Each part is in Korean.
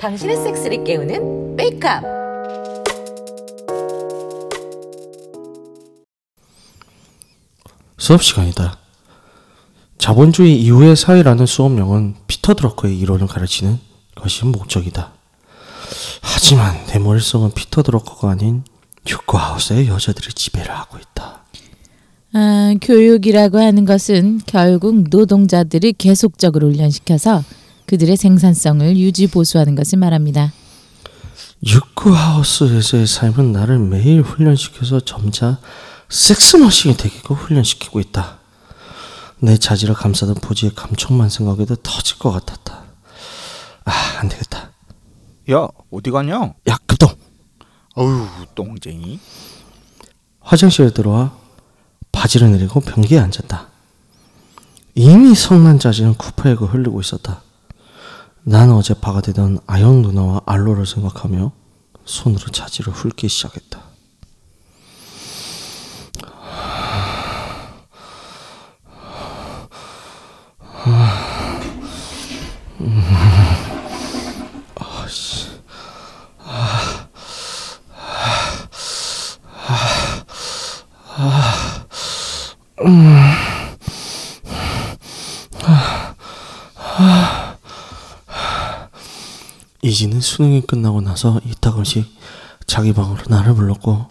당신의 섹스를 깨우는 메이크업. 수업 시간이다. 자본주의 이후의 사회라는 수업명은 피터 드러커의 이론을 가르치는 것이 목적이다. 하지만 내 머릿속은 피터 드러커가 아닌 휴코하우스의 여자들이 지배를 하고 있다. 아, 교육이라고 하는 것은 결국 노동자들을 계속적으로 훈련시켜서 그들의 생산성을 유지 보수하는 것을 말합니다. 유쿠하우스에서의 삶은 나를 매일 훈련시켜서 점차 섹스머신이 되게끔 훈련시키고 있다. 내 자지를 감싸던 보지의 감촉만 생각해도 터질 것 같았다. 아, 안 되겠다. 야 어디 가냐? 야, 급동! 어휴 똥쟁이 화장실에 들어와 바지를 내리고 변기에 앉았다. 이미 성난 자지는 쿠파에그 흘리고 있었다. 난 어제 바가 되던 아영 누나와 알로를 생각하며 손으로 자지를 훑기 시작했다. 이지는 수능이 끝나고 나서 이따금씩 자기 방으로 나를 불렀고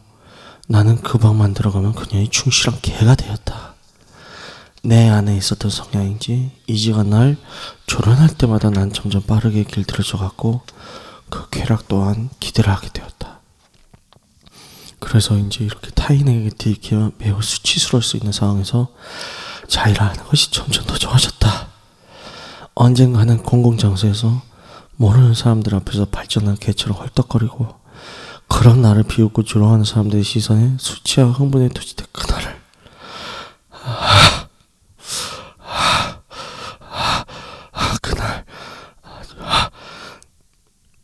나는 그 방만 들어가면 그녀의 충실한 개가 되었다. 내 안에 있었던 성향인지 이지가 날 조련할 때마다 난 점점 빠르게 길들여져 갔고 그 쾌락 또한 기대를 하게 되었다. 그래서인지 이렇게 타인에게 들키면 매우 수치스러울 수 있는 상황에서 자유라는 것이 점점 더 좋아졌다. 언젠가는 공공장소에서 모르는 사람들 앞에서 발전한 개처럼 헐떡거리고 그런 나를 비웃고 조롱하는 사람들의 시선에 수치와 흥분에 투지된 그날을 아, 아, 아, 아, 그날 아,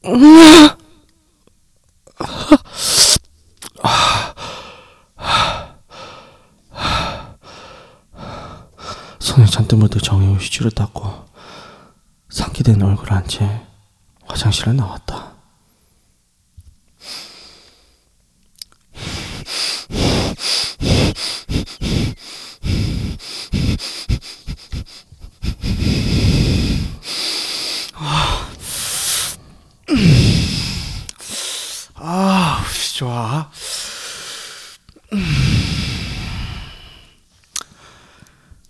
음, 손에 잔뜩 묻은 정의 휴지를 닦고 상기된 얼굴을 한채 화장실에 나왔다. 아 좋아.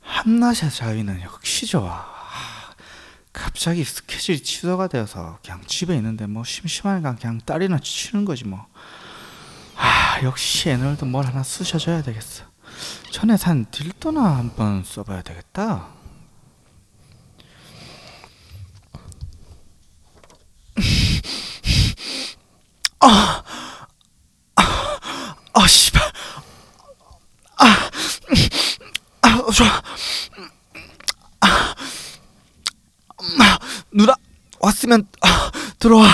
한낮의 자위는 역시 좋아 갑자기 스케줄이 취소가 되어서 그냥 집에 있는데 뭐 심심하니까 그냥 딸이나 치는 거지 뭐. 아 역시 애널도 뭘 하나 쑤셔줘야 되겠어. 전에 산 딜도나 한번 써봐야 되겠다. 아, 아, 아, 씨발. 아, 아, 좋아. 아, 누나 왔으면 아, 들어와.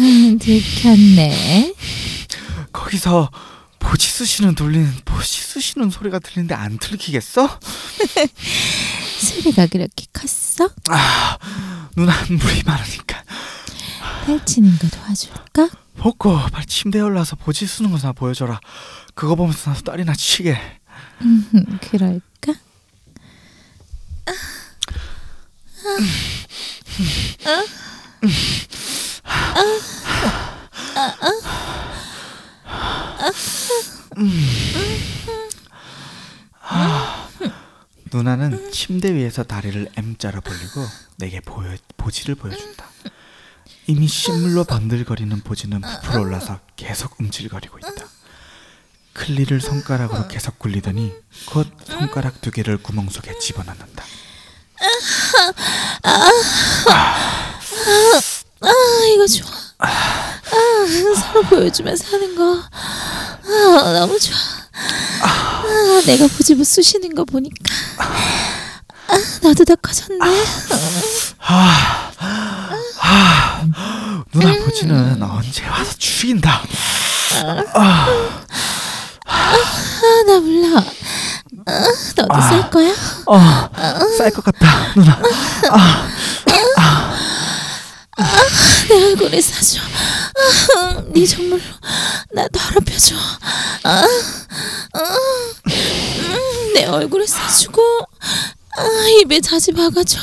음, 들켰네. 거기서 보지 쓰시는 돌리는 보지 쓰시는 소리가 들리는데 안 들키겠어? 소리가 그렇게 컸어? 아, 누나 물이 많으니까 펼치는 거 도와줄까? 벗고 빨리 침대에 올라서 보지 쓰는 거나 보여줘라. 그거 보면서 나도 딸이나 치게. 음, 그럴까? 누나는 침대 위에서 다리를 M자로 벌리고 내게 보여, 보지를 보여준다. 이미 신물로 번들거리는 보지는 부풀어 올라서 계속 움찔거리고 있다. 클리를 손가락으로 계속 굴리더니 곧 손가락 두 개를 구멍 속에 집어넣는다. 아, 이거 좋아. 아, 서로 보여주면 사는 거. 아, 너무 좋아. 아, 내가 보지부 쑤시는 거 보니까. 아, 나도 더 커졌네. 누나 보지는 언제 와서 죽인다. 아, 나 몰라. 너도 쌀 거야? 어, 쌀 것 같다, 누나. 내 얼굴에 싸줘. 아, 네 정말로 나 더럽혀줘. 아, 아, 음, 내 얼굴에 싸주고 아, 입에 자지 박아줘.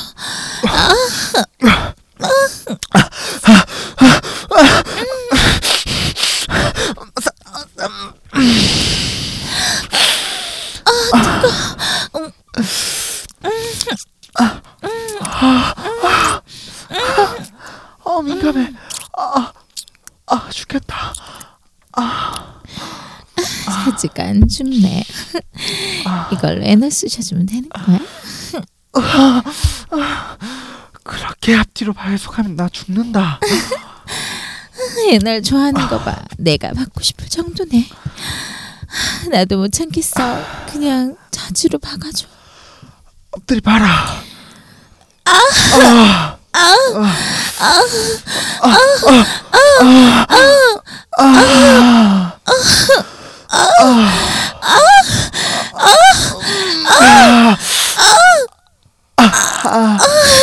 어, 민감해. 아, 아, 죽겠다. 사지가 안 죽네. 이걸로 에너 쓰셔주면 되는 거야? 그렇게 앞뒤로 발속하면 나 죽는다. 애널 좋아하는 거 봐. 내가 받고 싶을 정도네. 나도 못 참겠어. 그냥 자지로 박아줘. 엎드리 봐라.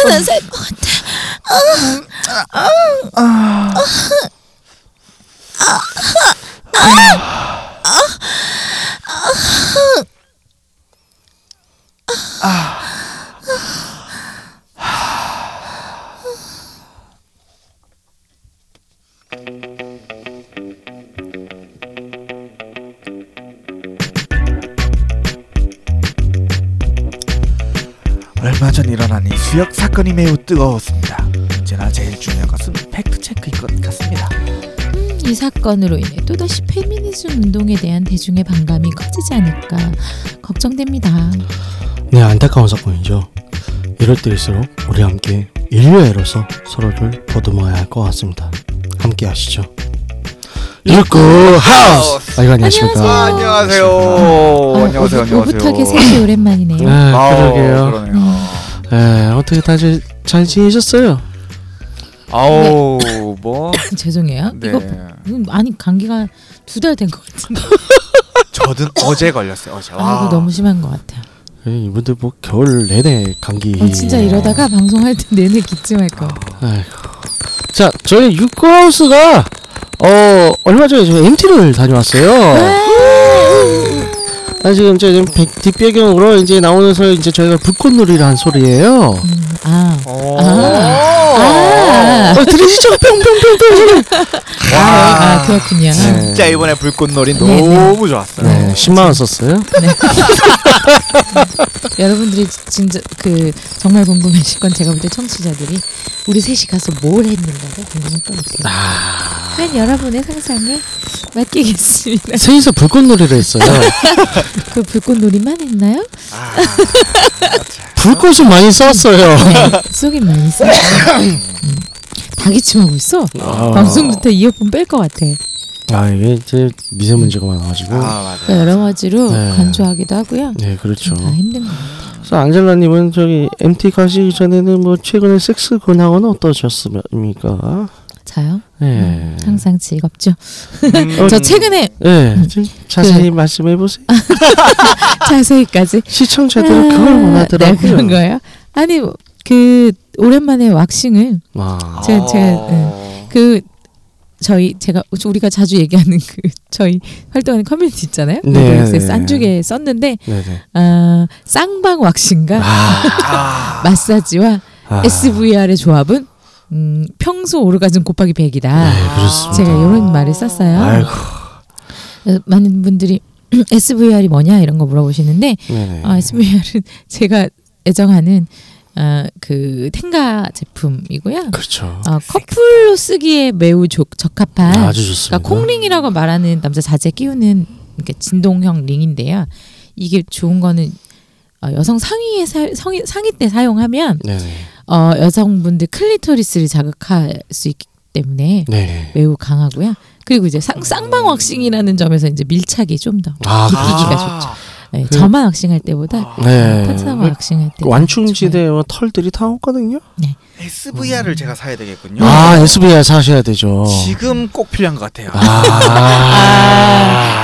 나살 것 같아. 얼마 전 일어난 이수역 사건이 매우 뜨거웠습니다. 언제나 제일 중요한 것은 팩트 체크인 것 같습니다. 이 사건으로 인해 또다시 페미니즘 운동에 대한 대중의 반감이 커지지 않을까 걱정됩니다. 네 안타까운 사건이죠. 이럴 때일수록 우리 함께 인류애로서 서로를 보듬어야 할 것 같습니다. 함께 하시죠. 육구 하우스. 아 이거 안녕하십니까. 안녕하세요. 안녕하세요. 아, 안녕하세요. 오붓- 오붓하게 셋이 오랜만이네요. 네 그러게요. 그러네요. 네 어떻게 다들 잘 지내셨어요? 아우 뭐 죄송해요. 네. 이거 음, 아니 감기가 두 달 된 것 같은데. 저든 어제 걸렸어요. 어제. 아, 이거 너무 심한 것 같아요. 네, 이분들 뭐 겨울 내내 감기. 어, 진짜 이러다가 방송할 때 내내 기침할 거. 아이고. 자 저희 육구 하우스가 어 얼마 전에 저희 MT를 다녀왔어요. 아 지금 저 지금 백- 뒷배경으로 이제 나오면서 이제 저희가 불꽃놀이를 한 소리예요. 음, 아, 오. 아, 어, 들리시죠? 뿅뿅뿅뿅. 아, 아, 그렇군요. 네. 진짜 이번에 불꽃놀이 네, 네. 너무 좋았어요. 네, 10만 원 썼어요. 여러분들이 진짜 그 정말 궁금하실 건 제가 볼 때 청취자들이 우리 셋이 가서 뭘 했는가가 궁금할 것 같아요. 한 여러분의 상상에 맡기겠습니다. 셋이서 불꽃놀이를 했어요. 그 불꽃놀이만 했나요? 아, 불꽃은 많이 쐈어요. 쏘긴 많이 쏘. 음. 다 기침하고 있어. 아. 방송부터 이어폰 뺄 것 같아. 아 이게 이제 미세먼지가 많아가지고. 아. 그러니까 여러 가지로 네. 건조하기도 하고요. 네 그렇죠. 다 힘든 거 같아요. 그래서 안젤라님은 저기 MT 가시기 전에는 뭐 최근에 섹스 근황은 어떠셨습니까? 자요? 네. 항상 즐겁죠. 음, 저 최근에 네, 좀 자세히 말씀해 보세요. 자세히까지 시청자들은 그걸 아, 네, 원하더라고요. 그런 거예요. 아니 그 오랜만에 왁싱을 아, 제가- 제가, 어. 그 저희 제가 우리가 자주 얘기하는 그 저희 활동하는 커뮤니티 있잖아요. 네, 네, 네. 싼쪽에 썼는데 네네. 아, 쌍방 왁싱과 아, 마사지와 아, SVR의 조합은 음, 평소 오르가즘 곱하기 100이다. 네, 그렇습니다. 제가 이런 말을 썼어요. 아이고, 많은 분들이 SVR이 뭐냐 이런 거 물어보시는데 네네. 아, SVR은 제가 애정하는 아, 그 텐가 제품이고요. 그렇죠. 아, 커플로 쓰기에 매우 조, 적합한 아주 좋습니다. 그러니까 콩링이라고 말하는 남자 자재 끼우는 이렇게 진동형 링인데요. 이게 좋은 거는 어, 여성 상위에 사, 성이, 상위 때 사용하면 네네. 어, 여성분들 클리토리스를 자극할 수 있기 때문에 네. 매우 강하고요. 그리고 이제 쌍, 쌍방 왁싱이라는 점에서 이제 밀착이 좀더 아, 깊이가 그렇죠. 좋죠. 네, 저만 왁싱할 때보다 네. 파트너가 왁싱할 때 완충지대 뭐 털들이 다 없거든요. SVR을 제가 사야 되겠군요. 아 SBI 사셔야 되죠. 지금 꼭 필요한 것 같아요. 아.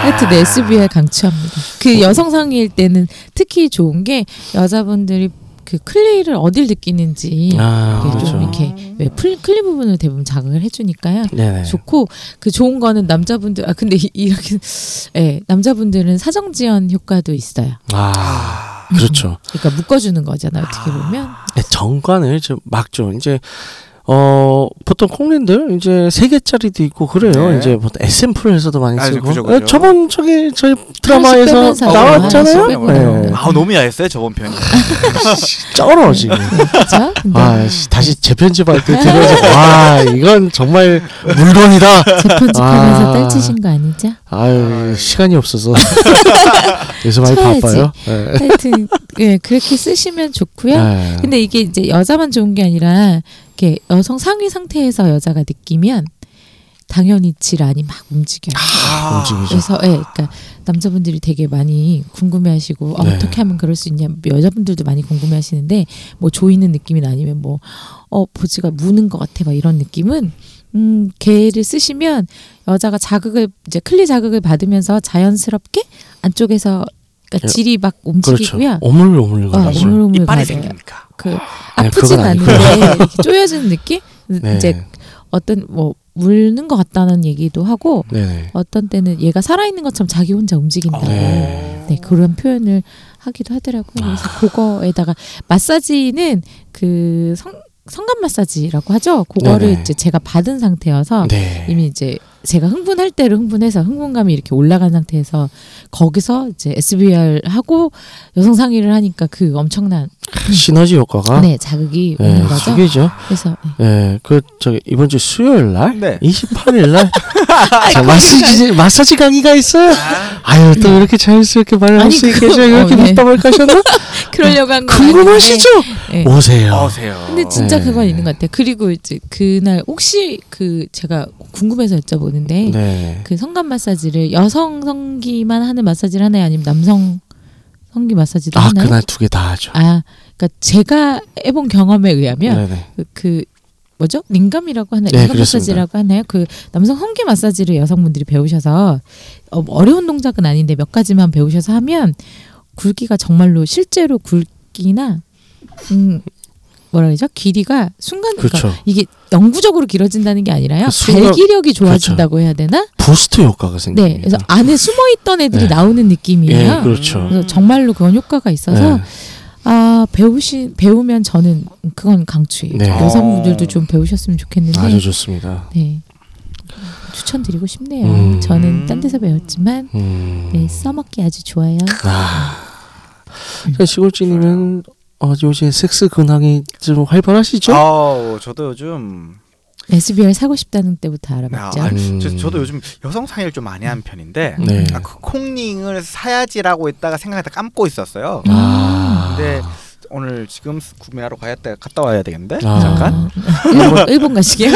하여튼 네, SBR 강추합니다. 그 여성 상위일 때는 특히 좋은 게 여자분들이 그 클리를 어딜 느끼는지 아, 이렇게 그렇죠. 좀 이렇게 왜 풀, 클리 부분을 대부분 자극을 해주니까요. 네네. 좋고 그 좋은 거는 남자분들 아 근데 이- 이렇게 예 남자분들은 사정 지연 효과도 있어요. 아 그렇죠. 그러니까 묶어주는 거잖아요. 어떻게 보면 네, 정관을 좀 막죠. 이제 어 보통 콩린들 이제 세 개짜리도 있고 그래요. 네. 이제 보통 SM 프로에서도 많이 아, 쓰고. 그죠, 그죠. 어, 저번 저기 저희 드라마에서 빼면서 나왔잖아요. 빼고 네. 아 너무 야했어요 저번 편이. 쩔어 지금. 근데 아 씨, 다시 재편집할 때 들어서 와 이건 정말 물건이다. 재편집하면서 아. 딸치신 거 아니죠? 아유 시간이 없어서 그래서 많이 쳐야지. 바빠요. 네. 하여튼 예 그렇게 쓰시면 좋고요. 네. 근데 이게 이제 여자만 좋은 게 아니라 이렇게 여성 상위 상태에서 여자가 느끼면 당연히 질환이 막 움직여요. 아, 움직이죠. 그래서 예, 그러니까 남자분들이 되게 많이 궁금해하시고 어, 네. 어떻게 하면 그럴 수 있냐 여자분들도 많이 궁금해하시는데 뭐 조이는 느낌이나 아니면 뭐어 보지가 무는 것 같아 막 이런 느낌은 음 개를 쓰시면 여자가 자극을 이제 클리 자극을 받으면서 자연스럽게 안쪽에서 그러니까 예, 질이 막 그렇죠. 움직이고요. 오물오물 어, 가죠. 오물오물 이빨이 가요. 생깁니까? 그 아프진 이렇게 쪼여지는 느낌? 네. 이제 어떤 뭐 물는 것 같다는 얘기도 하고 네네. 어떤 때는 얘가 살아있는 것처럼 자기 혼자 움직인다고 네. 네, 그런 표현을 하기도 하더라고요. 그래서 그거에다가 마사지는 그 성, 성감 마사지라고 하죠. 그거를 네네. 이제 제가 받은 상태여서 네. 이미 이제 제가 흥분할 때를 흥분해서 흥분감이 이렇게 올라간 상태에서 거기서 이제 SBR 하고 여성 상의를 하니까 그 엄청난 시너지 효과가 네 자극이 네, 오는 거죠. 죽이죠. 그래서 네. 예, 그 저기 이번 주 수요일 날, 네. 28일 날, 자, 마사지 마사지 강의가 있어요. 아유 또 이렇게 자연스럽게 말을 할 수 있게 제가 이렇게 어, 네. 답답할 까셨나? 그러려고 한건 궁금하시죠? 네. 오세요. 어세요. 근데 진짜 네. 그건 있는 것 같아요. 그리고 이제 그날 혹시 그 제가 궁금해서 여쭤보는데 네. 그 성감 마사지를 여성 성기만 하는 마사지를 하나요? 아니면 남성 성기 마사지도 아 하나요? 그날 두 개 다 하죠. 아, 그러니까 제가 해본 경험에 의하면 네네. 그, 그 뭐죠? 링감이라고 하나요? 네, 링감 그렇습니다. 마사지라고 하나요? 그 남성 성기 마사지를 여성분들이 배우셔서 어, 어려운 동작은 아닌데 몇 가지만 배우셔서 하면 굵기가 정말로 실제로 굵기나 음 뭐라 그러죠? 길이가 순간 그러니까 그렇죠. 이게 영구적으로 길어진다는 게 아니라요. 그 순간- 발기력이 좋아진다고 해야 되나? 부스트 효과가 생깁니다. 네. 그래서 안에 숨어 있던 애들이 네. 나오는 느낌이에요. 예, 그렇죠. 그래서 정말로 그건 효과가 있어서 네. 아 배우신 배우면 저는 그건 강추예요. 네. 여성분들도 좀 배우셨으면 좋겠는데 아주 좋습니다. 네 추천드리고 싶네요. 음. 저는 딴 데서 배웠지만 음. 네 써먹기 아주 좋아요. 아. 자, 시골지님은 어, 요새 섹스 근황이 좀 활발하시죠? 아우 저도 요즘 SBR 사고 싶다는 때부터 알아봤죠. 아, 음. 저, 저도 요즘 여성 상의를 좀 많이 하는 편인데 네. 아, 그 콩링을 사야지라고 했다가 생각하다 감고 있었어요. 아. 근데 오늘 지금 구매하러 가야 돼 갔다 와야 되겠는데 아. 잠깐. 아, 일본, 일본 가시게요?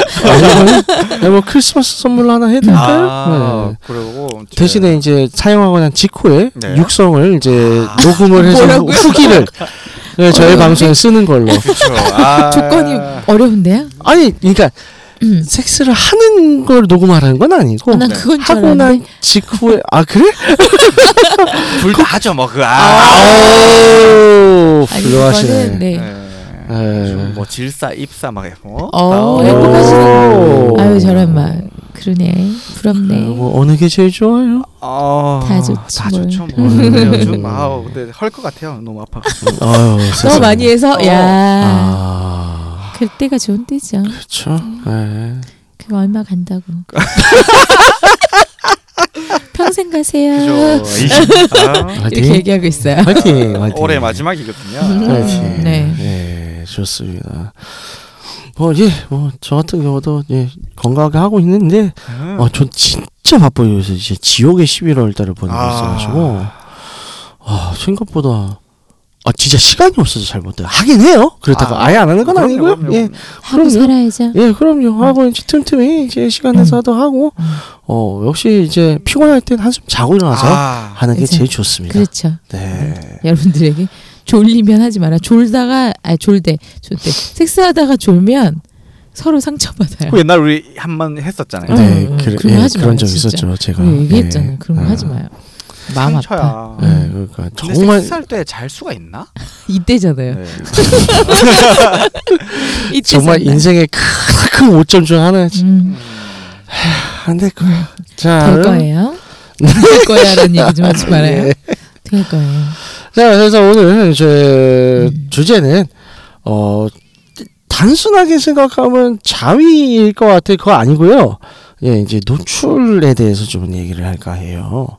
네, 뭐 크리스마스 선물로 하나 해드릴까요? 아 네. 그리고 이제- 대신에 이제 사용하고 난 직후에 네. 육성을 이제 아. 녹음을 해서 뭐라고요? 후기를 네, 저희 어려운데? 방송에 쓰는 걸로. 아, 조건이 어려운데요? 아니, 그러니까 음. 섹스를 하는 걸 녹음하라는 건 아니고 아, 난 네. 그건 줄 하고 알았는데 난 직후에 아 그래? 둘 다 하죠 뭐 그 아. 아우 아니 훌륭하시네. 그거는 네. 네. 네. 좀뭐 질사 입사 막 뭐. 어, 아, 행복하시네. 오. 아유 저런 말 그러네 부럽네. 뭐 어느 게 제일 좋아요? 아, 다 좋지 다 뭘. 좋죠 뭐. 근데 요즘 아우 근데 헐 것 같아요. 너무 아파. 아유, 너무 세상에. 많이 해서 어. 야 아, 그때가 좋은 때죠. 그렇죠. 네. 그거 얼마 간다고. 평생 가세요. 그죠. 아, 이렇게. 얘기하고 있어요. 화이팅. 화이팅. 올해 마지막이거든요. 화이팅. 네. 네, 좋습니다. 뭐, 예, 뭐, 저 같은 경우도, 예, 건강하게 하고 있는데, 음. 아, 전 진짜 바빠요. 이제 지옥의 11월 달을 보내고 아. 있어가지고, 아, 생각보다, 아 진짜 시간이 없어서 잘 못해요. 하긴 해요. 그렇다고 아, 아, 예안 하는 건 그럼요, 아니고요. 그럼요. 예, 하고 그럼요. 살아야죠. 예, 그럼요. 하고 이제 틈틈이 이제 시간 내서도 하고 어 역시 이제 피곤할 땐 한숨 자고 일어나서 아, 하는 게 그죠. 제일 좋습니다. 그렇죠. 네. 여러분들에게 졸리면 하지 마라. 졸다가 아 졸대 졸대 섹스하다가 졸면 서로 상처받아요. 그 옛날 우리 한 번 했었잖아요. 네, 응, 응. 그래, 그런 거 예, 하지 그런 마요, 적 진짜. 있었죠, 제가. 우리 얘기했잖아요. 예. 그런 거 아. 하지 마요. 마음 아파. 상처야. 네, 그러니까 근데 정말 섹스할 때 잘 수가 있나? 이때잖아요. 네. 이때 정말. 인생의 큰, 큰 오점 중 하나지. 음, 안될 거야. 자, 될 거예요. 될 거야라는 얘기 좀 하지 말아요. 예. 될 거예요. 자, 그래서 오늘 제 음. 주제는 어 단순하게 생각하면 자위일 것 같아. 그거 아니고요. 예, 이제 노출에 대해서 좀 얘기를 할까 해요.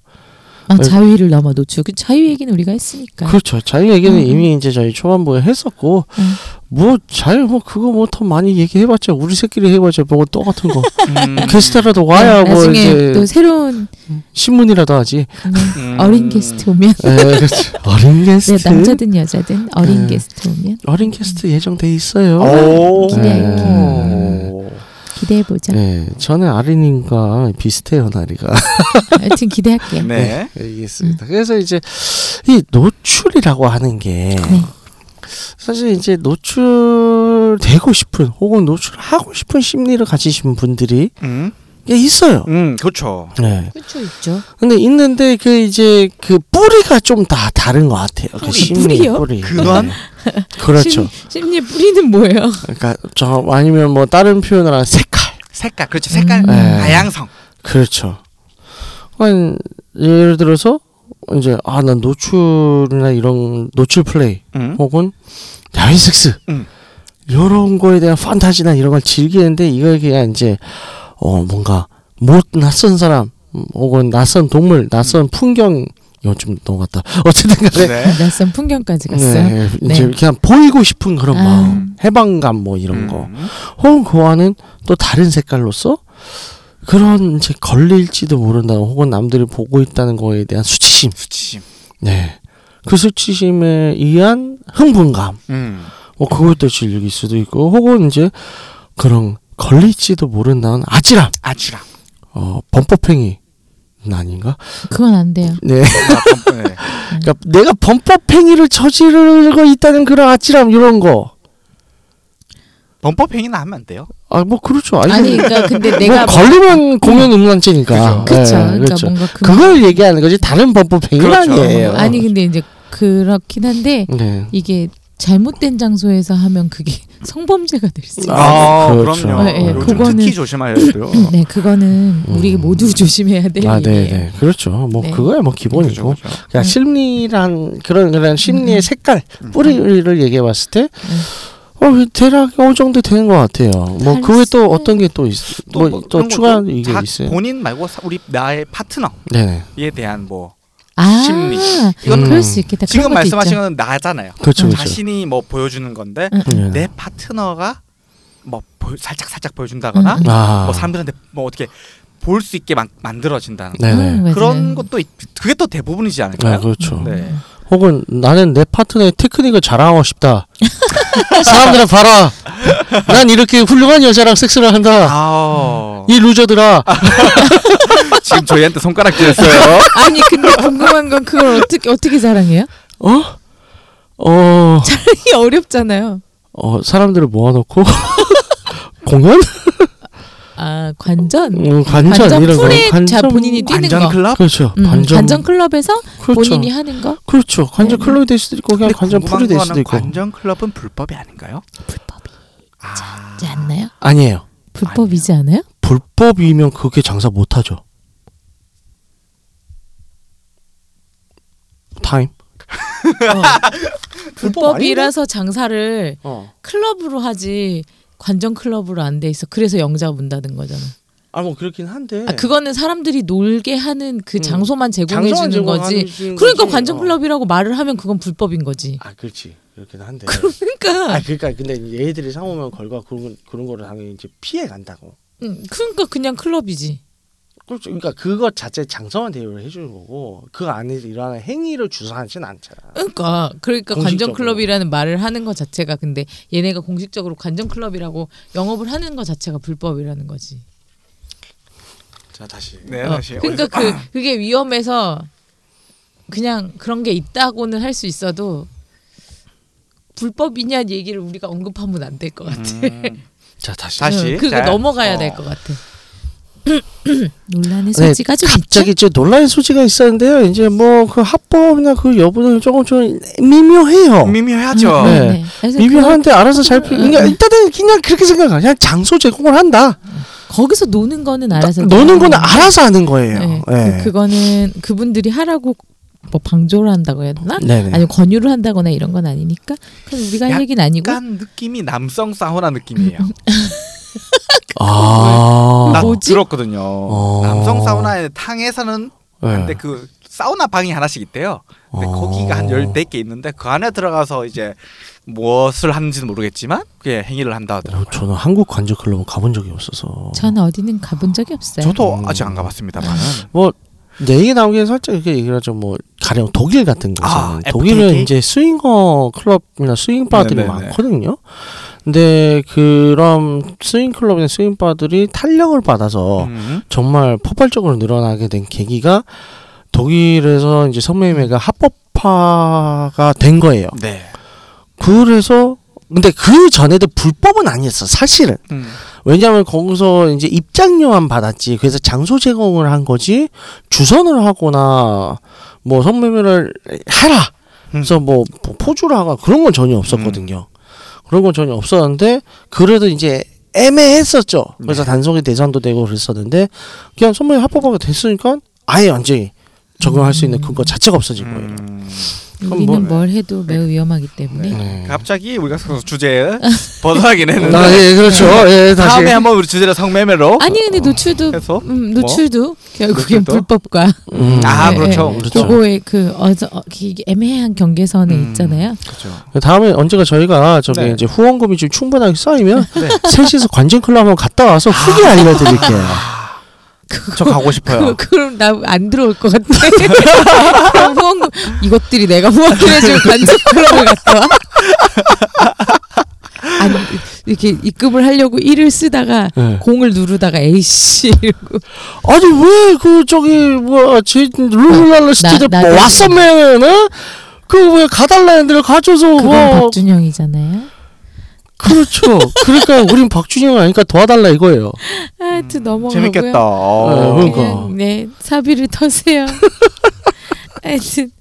아 자위를 넘어 노출. 그 자위 얘기는 우리가 했으니까. 그렇죠. 자위 얘기는 음, 이미 이제 저희 초반부에 했었고, 음. 뭐, 잘, 뭐, 그거 뭐 더 많이 얘기해봤자, 우리 새끼리 해봤자, 뭐, 똑같은 거. 음. 게스트라도 와야, 네, 뭐, 나중에 이제, 또 새로운 신문이라도 하지. 음. 어린 게스트 오면 에, 그렇죠. 어린 네, 게스트. 남자든 여자든 어린 네. 게스트 오면 어린 게스트 예정돼 있어요. 오. 네. 기대해 보자. 네, 저는 아린님과 비슷해요, 나리가. 하여튼 기대할게요. 네. 알겠습니다. 그래서 이제 이 노출이라고 하는 게 네. 사실 이제 노출되고 싶은 혹은 노출하고 싶은 심리를 가지신 분들이 음. 예, 있어요. 음, 그렇죠. 네. 그렇죠, 있죠. 근데 있는데 그 이제 그 뿌리가 좀 다 다른 것 같아요. 그 뿌리, 심리 뿌리요? 뿌리. 근원? 네. 그렇죠. 심, 심리의 뿌리는 뭐예요? 그러니까 저 아니면 뭐 다른 표현을 하면 색깔. 색깔. 그렇죠. 색깔. 음. 네. 다양성. 그렇죠. 한 예를 들어서 이제 아 난 노출이나 이런 노출 플레이 음. 혹은 야외 섹스 음. 이런 거에 대한 판타지나 이런 걸 즐기는데 이걸 그냥 이제 어 뭔가 못 낯선 사람 음, 혹은 낯선 동물 낯선 풍경 이거 좀 넘어갔다 어쨌든 간에 네. 낯선 풍경까지 갔어요. 네, 이제 네. 그냥 보이고 싶은 그런 아. 마음 해방감 뭐 이런 거 음. 혹은 그와는 또 다른 색깔로서 그런 이제 걸릴지도 모른다는 혹은 남들이 보고 있다는 거에 대한 수치심 수치심. 네. 그 수치심에 의한 흥분감. 음. 뭐 그것도 즐길 수도 있고 혹은 이제 그런 걸릴지도 모른다는 아찔함. 아치라. 어, 범법행위. 는 아닌가? 그건 안 돼요. 네. 네. 그러니까 내가 범법 행위를 저지르고 있다는 그런 아찔함 이런 거. 범법 행위는 하면 안 돼요. 아, 뭐 그렇죠. 아니, 아니 그러니까 근데 내가 뭐 걸리면 공연 음란죄니까. 그렇죠. 네, 그러니까 그렇죠. 뭔가 그 그걸 얘기하는 거지 다른 범법 행위는 그렇죠. 아니에요. 아니 근데 이제 그렇긴 한데 네. 이게 잘못된 장소에서 하면 그게 성범죄가 될 수 있어요. 아, 그렇죠. 그럼요. 네, 네, 요즘 그거는- 특히 조심해야 돼요. 네, 그거는 우리 음. 모두 조심해야 될 아, 네, 일이에요. 네. 그렇죠. 뭐 네. 그거야 뭐 기본이고. 그죠, 그죠. 그러니까 심리란 그런 그런 심리의 음. 색깔 음. 뿌리를 얘기해 봤을 때 어, 대략 어느 정도 되는 것 같아요. 뭐할 그게 또 수- 어떤 게 또 있, 또 뭐, 뭐또 그런 추가한 것도 이게 자- 있어요. 본인 말고 사- 우리 나의 파트너에 네네. 대한 뭐 아, 심리. 이건 음. 그럴 수 있겠다. 지금 말씀하신. 건 나잖아요. 그렇죠, 음. 그렇죠. 자신이 뭐 보여주는 건데 응, 응. 네. 내 파트너가 뭐 보- 살짝 살짝 보여준다거나 음, 음. 아, 뭐 사람들한테 뭐 어떻게 볼 수 있게 만, 만들어진다는 거. 네네. 음, 맞아요. 그런 것도 있- 그게 또 대부분이지 않을까요? 네, 그렇죠. 네. 혹은 나는 내 파트너의 테크닉을 자랑하고 싶다. 사람들아 봐라. 난 이렇게 훌륭한 여자랑 섹스를 한다. 아, 이 루저들아. 지금 저희한테 손가락 쥐었어요. 아니 근데 궁금한 건 그걸 어떻게 어떻게 자랑해요? 어? 어, 이게 어렵잖아요. 어 사람들을 모아놓고 공연? 아 관전. 음, 관전, 관전 이런 풀에 거. 자 본인이 뛰는 관전 거. 클럽? 그렇죠. 음, 관전. 관전 클럽에서 그렇죠. 본인이 하는 거 그렇죠. 관전 네. 클럽이 될 수도 있고 그냥 근데 관전 궁금한 풀이 될 거는 수도 있고. 관전 클럽은 불법이 아닌가요? 불법이지 아, 않나요? 아니에요. 불법이지 않아요? 불법이면 그게 장사 못 하죠. 타임. 불법이라서 장사를 어. 클럽으로 하지 관전 클럽으로 안 돼 있어. 그래서 영자 문 닫은 거잖아. 아 뭐 그렇긴 한데. 아 그거는 사람들이 놀게 하는 그 음. 장소만 제공해 장소만 주는 거지. 제공하는 그러니까 거지. 관전 어. 클럽이라고 말을 하면 그건 불법인 거지. 아 그렇지. 그렇긴 한데. 그러니까 아 그러니까 근데 얘들이 상호명 걸과 그런 거- 그런 거를 당연히 이제 피해 간다고. 음, 그러니까 그냥 클럽이지. 그렇죠. 그러니까 그것 자체 장성한 대우를 해주는 거고 그 안에서 일어나는 행위를 주선하진 않잖아. 그러니까 그러니까 관전. 클럽이라는 말을 하는 것 자체가 근데 얘네가 공식적으로 관전 클럽이라고 영업을 하는 것 자체가 불법이라는 거지. 자 다시. 네 어, 다시 그러니까 어디서- 그 그게 위험해서 그냥 그런 게 있다고는 할 수 있어도 불법이냐 얘기를 우리가 언급하면 안 될 것 같아. 음, 자 다시. 다시. 응, 그거 자, 넘어가야 어. 될것 같아. 논란의 네, 소지가 좀 갑자기 있죠. 이제 논란의 소지가 있었는데요. 이제 뭐 그 합법이나 그 여부는 조금 좀 미묘해요. 미묘하죠. 네. 네. 그래서 미묘한데 알아서 잘 풀. 음, 그러니까 음. 일단은 그냥 그렇게 생각하. 그냥 장소 제공을 한다. 그- 거기서 노는 거는 알아서 노는 거는 하는 알아서 하는 거예요. 네. 네. 그, 그거는 그분들이 하라고 뭐 방조를 한다고 해야 되나? 네네. 아니면 권유를 한다거나 이런 건 아니니까 그건 우리가 할 얘기는 아니고 약간 느낌이 남성 사우나 느낌이에요. 아. 나 뭐지? 들었거든요. 어. 남성 사우나의 탕에서는 네. 근데 그 사우나 방이 하나씩 있대요. 근데 어. 거기가 한 14개 있는데 그 안에 들어가서 이제 무엇을 하는지는 모르겠지만 그게 행위를 한다 어, 하더라고요. 저는 한국 관저 클럽은 가본 적이 없어서. 저는 어디는 가본 적이 없어요. 저도 음. 아직 안 가봤습니다만은 뭐내 얘기 나오기 전에 살짝 이렇게 얘기를 하죠. 뭐 가령 독일 같은 곳은 아, 독일은 FKK? 이제 스윙어 클럽이나 스윙 바들이 네네네. 많거든요. 근데 그런 스윙 클럽이나 스윙 바들이 탄력을 받아서 음. 정말 폭발적으로 늘어나게 된 계기가 독일에서 이제 성매매가 합법화가 된 거예요. 네. 그래서 근데 그 전에도 불법은 아니었어 사실은. 음. 왜냐하면 거기서 이제 입장료만 받았지. 그래서 장소 제공을 한 거지. 주선을 하거나 뭐 성매매를 해라. 그래서 뭐 포주를 하거나 그런 건 전혀 없었거든요. 그런 건 전혀 없었는데 그래도 이제 애매했었죠. 그래서 네. 단속이 대상도 되고 그랬었는데 그냥 성매매 합법화가 됐으니까 아예 완전히 적용할 수 있는 그거 자체가 없어진 거예요. 음. 우리는 뭐- 뭘 해도 매우 위험하기 때문에 네. 갑자기 우리가 그 주제 벗어나긴 했는데 아, 예, 그렇죠. 예, 다시. 다음에 한번 우리 주제를 성매매로 아니 근데 노출도 해서 음, 노출도 결국엔 노출도? 불법과 음. 아, 네, 그렇죠. 네. 그렇죠. 그거의 그 어저 어, 이게 애매한 경계선에 음. 있잖아요. 그렇죠. 다음에 언제가 저희가 저기 네. 이제 후원금이 좀 충분하게 쌓이면 네. 셋이서 관전 클럽 한번 갔다 와서 후기 알려드릴게요. 저 가고 싶어요. 그, 그럼 나 안 들어올 것 같아. 후원금 이것들이 내가 후원을 해줄 관전 클럽을 갔다 와. 아니 이렇게 입금을 하려고 일을 쓰다가 네. 공을 누르다가 에이씨 이러고 아니 왜 그 저기 뭐제 룰루랄라 시티들 나- 뭐 나도 왔으면은 그왜 가달라 애들 가져서 뭐 박준영이잖아요. 그렇죠. 그러니까 우린 박준영 아니까 도와달라 이거예요. 하여튼 넘어가고요. 재밌겠다. 어, 어. 그러니까. 그냥 네 사비를 터세요. 하여튼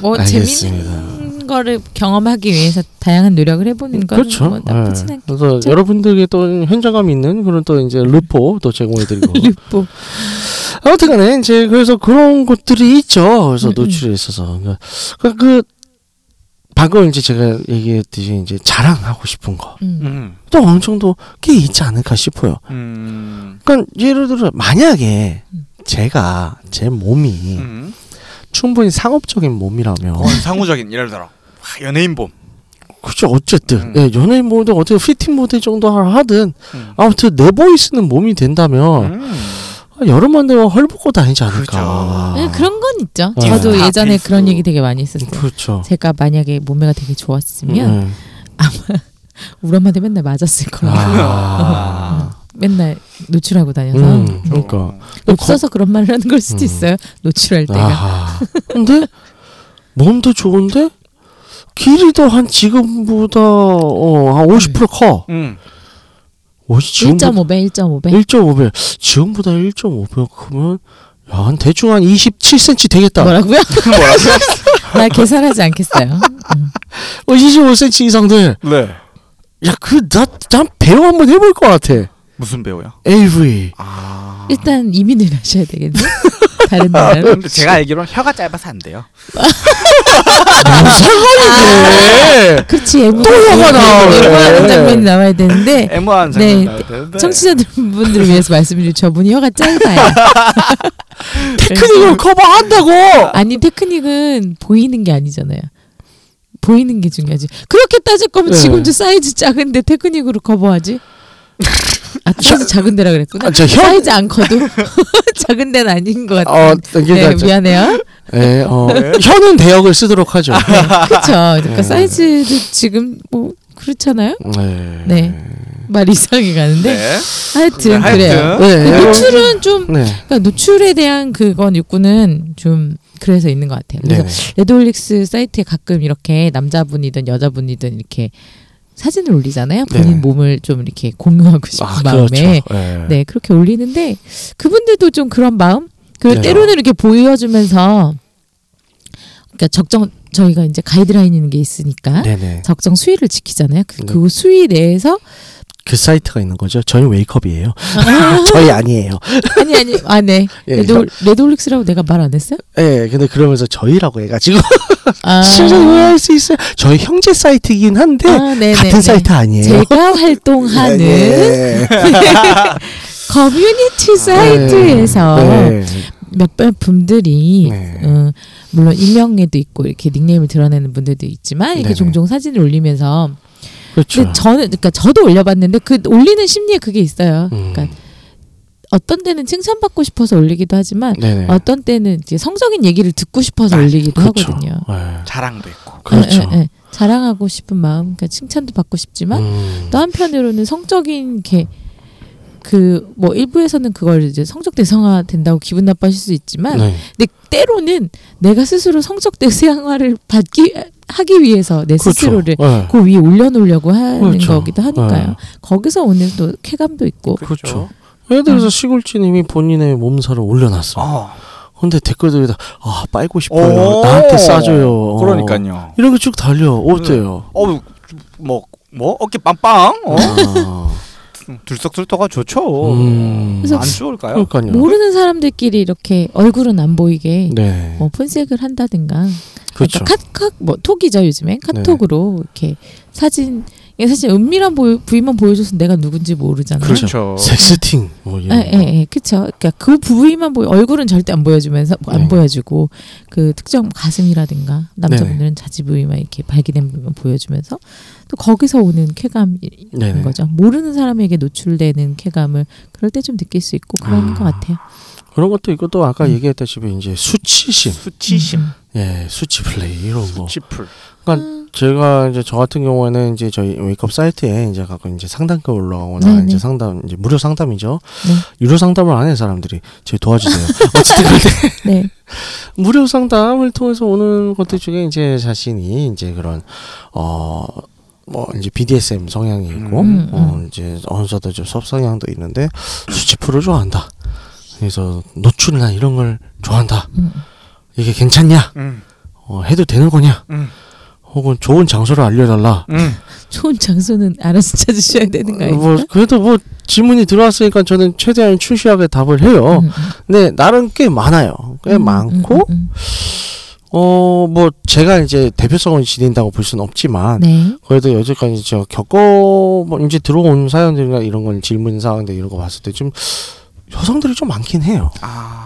뭐 알겠습니다. 재밌는 거를 경험하기 위해서 다양한 노력을 해보는 건 그렇죠. 뭐 나쁘진 예. 않겠죠. 그래서 여러분들에게 또 현장감 있는 그런 또 이제 르포 또 제공해드리고 르뽀. 아무튼간에 이제 그래서 그런 것들이 있죠. 그래서 음, 음. 노출에 있어서 그러니까 그, 그 방금 이제 제가 얘기했듯이 이제 자랑하고 싶은 거또 음. 음. 어느 정도 꽤 있지 않을까 싶어요. 음. 그러니까 예를 들어 만약에 제가 제 몸이 음. 충분히 상업적인 몸이라면 어, 상호적인 예를 들어 와, 연예인 봄. 그죠 어쨌든 음. 예, 연예인 모델 어떻게 피팅 모델 정도 하든 음. 아무튼 내 보이스는 몸이 된다면 음. 아, 여름만 되면 헐벗고 다니지 않을까. 네, 그런 건 있죠. 네. 저도 아, 예전에 필수. 그런 얘기 되게 많이 했었어요. 그렇죠. 제가 만약에 몸매가 되게 좋았으면 음. 우리 엄마한테 맨날 맞았을 거예요. 아. 맨날 노출하고 다녀서 음, 그러니까. 없어서 그런 말을 하는 걸 수도 음. 있어요. 노출할 때가. 아하. 근데 몸도 좋은데 길이도 한 지금보다 어한 50% 커. 음. 어, 지금보다 1.5배, 1.5배. 1.5배. 지금보다 1.5배 크면 야, 한 대충 한 27cm 되겠다. 뭐라고요? 뭐라고? 나 계산하지 않겠어요. 음. 어, 25cm 이상 돼. 네. 야, 그 나 난 배우 한번 해볼 것 같아. 무슨 배우요? AV. 아. 일단 이민을 하셔야 되겠네. 다른 나라로. 근데 제가 알기로는 혀가 짧아서 안 돼요. 상관인데. 그렇지. 애무 또 화가 나오네. 애무하는 장면이 나와야 되는데 애무한 네. 장면 나올 텐데. 청취자분들을 위해서 말씀드리면 저분이 혀가 짧아요. 테크닉을 커버한다고. 아니 테크닉은 보이는 게 아니잖아요. 보이는 게 중요하지. 그렇게 따질 거면 네. 지금도 사이즈 작은데 테크닉으로 커버하지? 아 사이즈 작은 데라 그랬구나. 아, 저 현- 사이즈 안 커도 작은 데는 아닌 것 같아요. 어, 그러니까 네, 저- 미안해요. 예, 어, 현은 대역을 쓰도록 하죠. 그렇죠. 그러니까 네. 사이즈도 지금 뭐 그렇잖아요. 네. 네. 말 이상하게 가는데 네. 하여튼 네, 그래요. 하여튼. 네. 근데 노출은 좀 네. 그러니까 노출에 대한 그건 욕구는 좀 그래서 있는 것 같아요. 그래서 네. 레드홀릭스 사이트에 가끔 이렇게 남자분이든 여자분이든 이렇게 사진을 올리잖아요. 본인 네. 몸을 좀 이렇게 공유하고 싶은 아, 마음에 그렇죠. 예. 네 그렇게 올리는데 그분들도 좀 그런 마음 그리고 네. 때로는 이렇게 보여주면서 그러니까 적정 저희가 이제 가이드라인 있는 게 있으니까. 적정 수위를 지키잖아요. 그, 네. 그 수위 내에서 그 사이트가 있는 거죠. 저희 웨이크업이에요. 아, 저희 아니에요. 아니 아니 아 네 예, 레드 레드홀릭스라고 내가 말 안 했어요? 예, 근데 그러면서 저희라고 해가지고 아, 실제 오해할 수 있어요. 저희 형제 사이트이긴 한데 아, 네네, 같은 네. 사이트 아니에요. 제가 활동하는 예. 커뮤니티 사이트에서 네. 몇몇 분들이 네. 어, 물론 익명에도 있고 이렇게 닉네임을 드러내는 분들도 있지만 이렇게 네네. 종종 사진을 올리면서 그렇죠. 근데 저는 그러니까 저도 올려봤는데 그 올리는 심리에 그게 있어요. 음. 그러니까 어떤 때는 칭찬받고 싶어서 올리기도 하지만 네네. 어떤 때는 이제 성적인 얘기를 듣고 싶어서 아, 올리기도 그렇죠. 하거든요. 예. 자랑도 있고. 그렇죠. 예, 예, 예. 자랑하고 싶은 마음, 그러니까 칭찬도 받고 싶지만 음. 또 한편으로는 성적인 게 그 뭐 일부에서는 그걸 이제 성적 대상화 된다고 기분 나빠하실 수 있지만 네. 근데 때로는 내가 스스로 성적 대상화를 받기 하기 위해서 내 그렇죠. 스스로를 예. 그 위에 올려놓으려고 하는 그렇죠. 거기도 하니까요. 네. 거기서 오는 또 쾌감도 있고. 그렇죠. 예를 들어서 시골지님이 본인의 몸살을 올려놨어. 어. 근데 댓글들에다 아 빨고 싶어요. 오. 나한테 싸줘요. 어. 그러니까요. 이런 게 쭉 달려. 어때요? 어, 뭐, 뭐 어깨 빵빵. 어? 아, 들썩들썩가 좋죠. 음. 그래서 안 좋을까요? 그러니까요. 모르는 사람들끼리 이렇게 얼굴은 안 보이게 네. 뭐 폰색을 한다든가 그렇죠. 네. 그러니까 카카 뭐 톡이죠 요즘엔 카톡으로 이렇게 사진 이게 사실 은밀한 보, 부위만 보여줘서 내가 누군지 모르잖아요. 그렇죠. 섹스팅 뭐 이런 예, 거. 예, 예, 그렇죠. 그러니까 그 부위만 보여 얼굴은 절대 안 보여주면서 안 네. 보여주고 그 특정 가슴이라든가 남자분들은 자지 부위만 이렇게 발기된 부위만 보여주면서 또 거기서 오는 쾌감인 네네. 거죠. 모르는 사람에게 노출되는 쾌감을 그럴 때 좀 느낄 수 있고 그런 아. 것 같아요. 그런 것도 있고 또 아까 음. 얘기했다시피 이제 수치심, 수치심, 음. 예, 수치 플레이 이런 거. 수치풀. 음. 제가 이제 저 같은 경우에는 이제 저희 웨이크업 사이트에 이제 가끔 이제 상담가 올라오거나 네네. 이제 상담 이제 무료 상담이죠. 네. 유료 상담을 안 해 사람들이 제 도와주세요. 어쨌든 근데 네. 무료 상담을 통해서 오는 것들 중에 이제 자신이 이제 그런 어. 뭐 이제 BDSM 성향이 있고 음, 어 이제 어느 정도 좀섭 성향도 있는데 수치풀을 좋아한다. 그래서 노출이나 이런 걸 좋아한다. 음. 이게 괜찮냐? 음, 어, 해도 되는 거냐? 음, 혹은 좋은 장소를 알려달라. 음. 좋은 장소는 알아서 찾으셔야 되는 거 어, 아닙니까? 뭐 그래도 뭐 질문이 들어왔으니까 저는 최대한 충실하게 답을 해요. 음, 음. 근데 나름 꽤 많아요. 꽤 음, 많고 음, 음, 어 뭐 제가 이제 대표성을 지닌다고 볼 수는 음. 없지만 네. 그래도 여태까지 저 겪어 뭐 이제 들어온 사연들이나 이런 건 질문 사항들 이런 거 봤을 때 좀 여성들이 좀 많긴 해요. 아,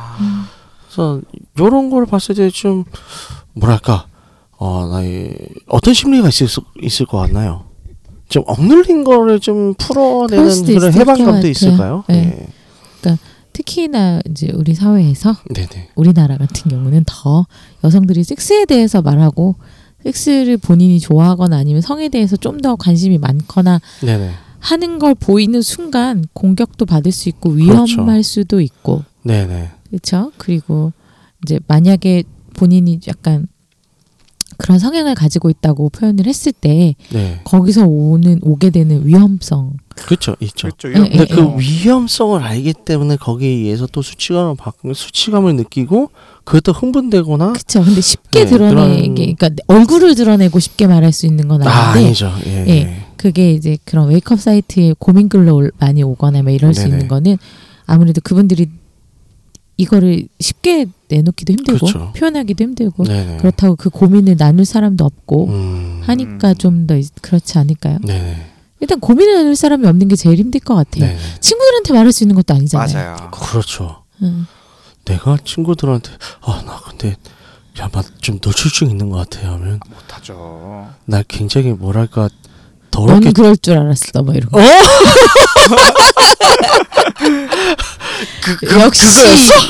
그래서 요런 걸 봤을 때 좀 뭐랄까 어 나의 어떤 심리가 있을 수, 있을 것 같나요? 좀 억눌린 거를 좀 풀어내는 그런 해방감도. 있을까요? 네. 특히나 이제 우리 사회에서 네, 네, 우리나라 같은 경우는 더 여성들이 섹스에 대해서 말하고 섹스를 본인이 좋아하거나 아니면 성에 대해서 좀 더 관심이 많거나 네, 네, 하는 걸 보이는 순간 공격도 받을 수 있고 위험할 그렇죠. 수도 있고 네, 네, 그렇죠. 그리고 이제 만약에 본인이 약간 그런 성향을 가지고 있다고 표현을 했을 때 네, 거기서 오는 오게 되는 위험성 그렇죠, 있죠. 그렇죠. 예, 근데 예, 그 예. 위험성을 알기 때문에 거기에 의해서 또 수치감을 받고 수치감을 느끼고 그것도 흥분되거나 그렇죠. 근데 쉽게 네, 드러내게 그러니까 얼굴을 드러내고 쉽게 말할 수 있는 건 아, 아닌데 아 니죠. 예, 예. 예. 그게 이제 그런 웨이크업 사이트에 고민글로 올- 많이 오거나 막 이럴 수 네네. 있는 거는 아무래도 그분들이 이거를 쉽게 내놓기도 힘들고 그렇죠. 표현하기도 힘들고 네, 네. 그렇다고 그 고민을 나눌 사람도 없고 음, 하니까 음. 좀더 그렇지 않을까요? 네, 네, 일단 고민을 나눌 사람이 없는 게 제일 힘들 것 같아요. 네, 네. 친구들한테 말할 수 있는 것도 아니잖아요. 맞아요. 그렇죠. 응. 내가 친구들한테 아 나 근데 야막좀 노출증 있는 것 같아요 하면 못하죠. 날 굉장히 뭐랄까 더넌 그럴 줄 알았어 뭐 이런 거. 어? 역시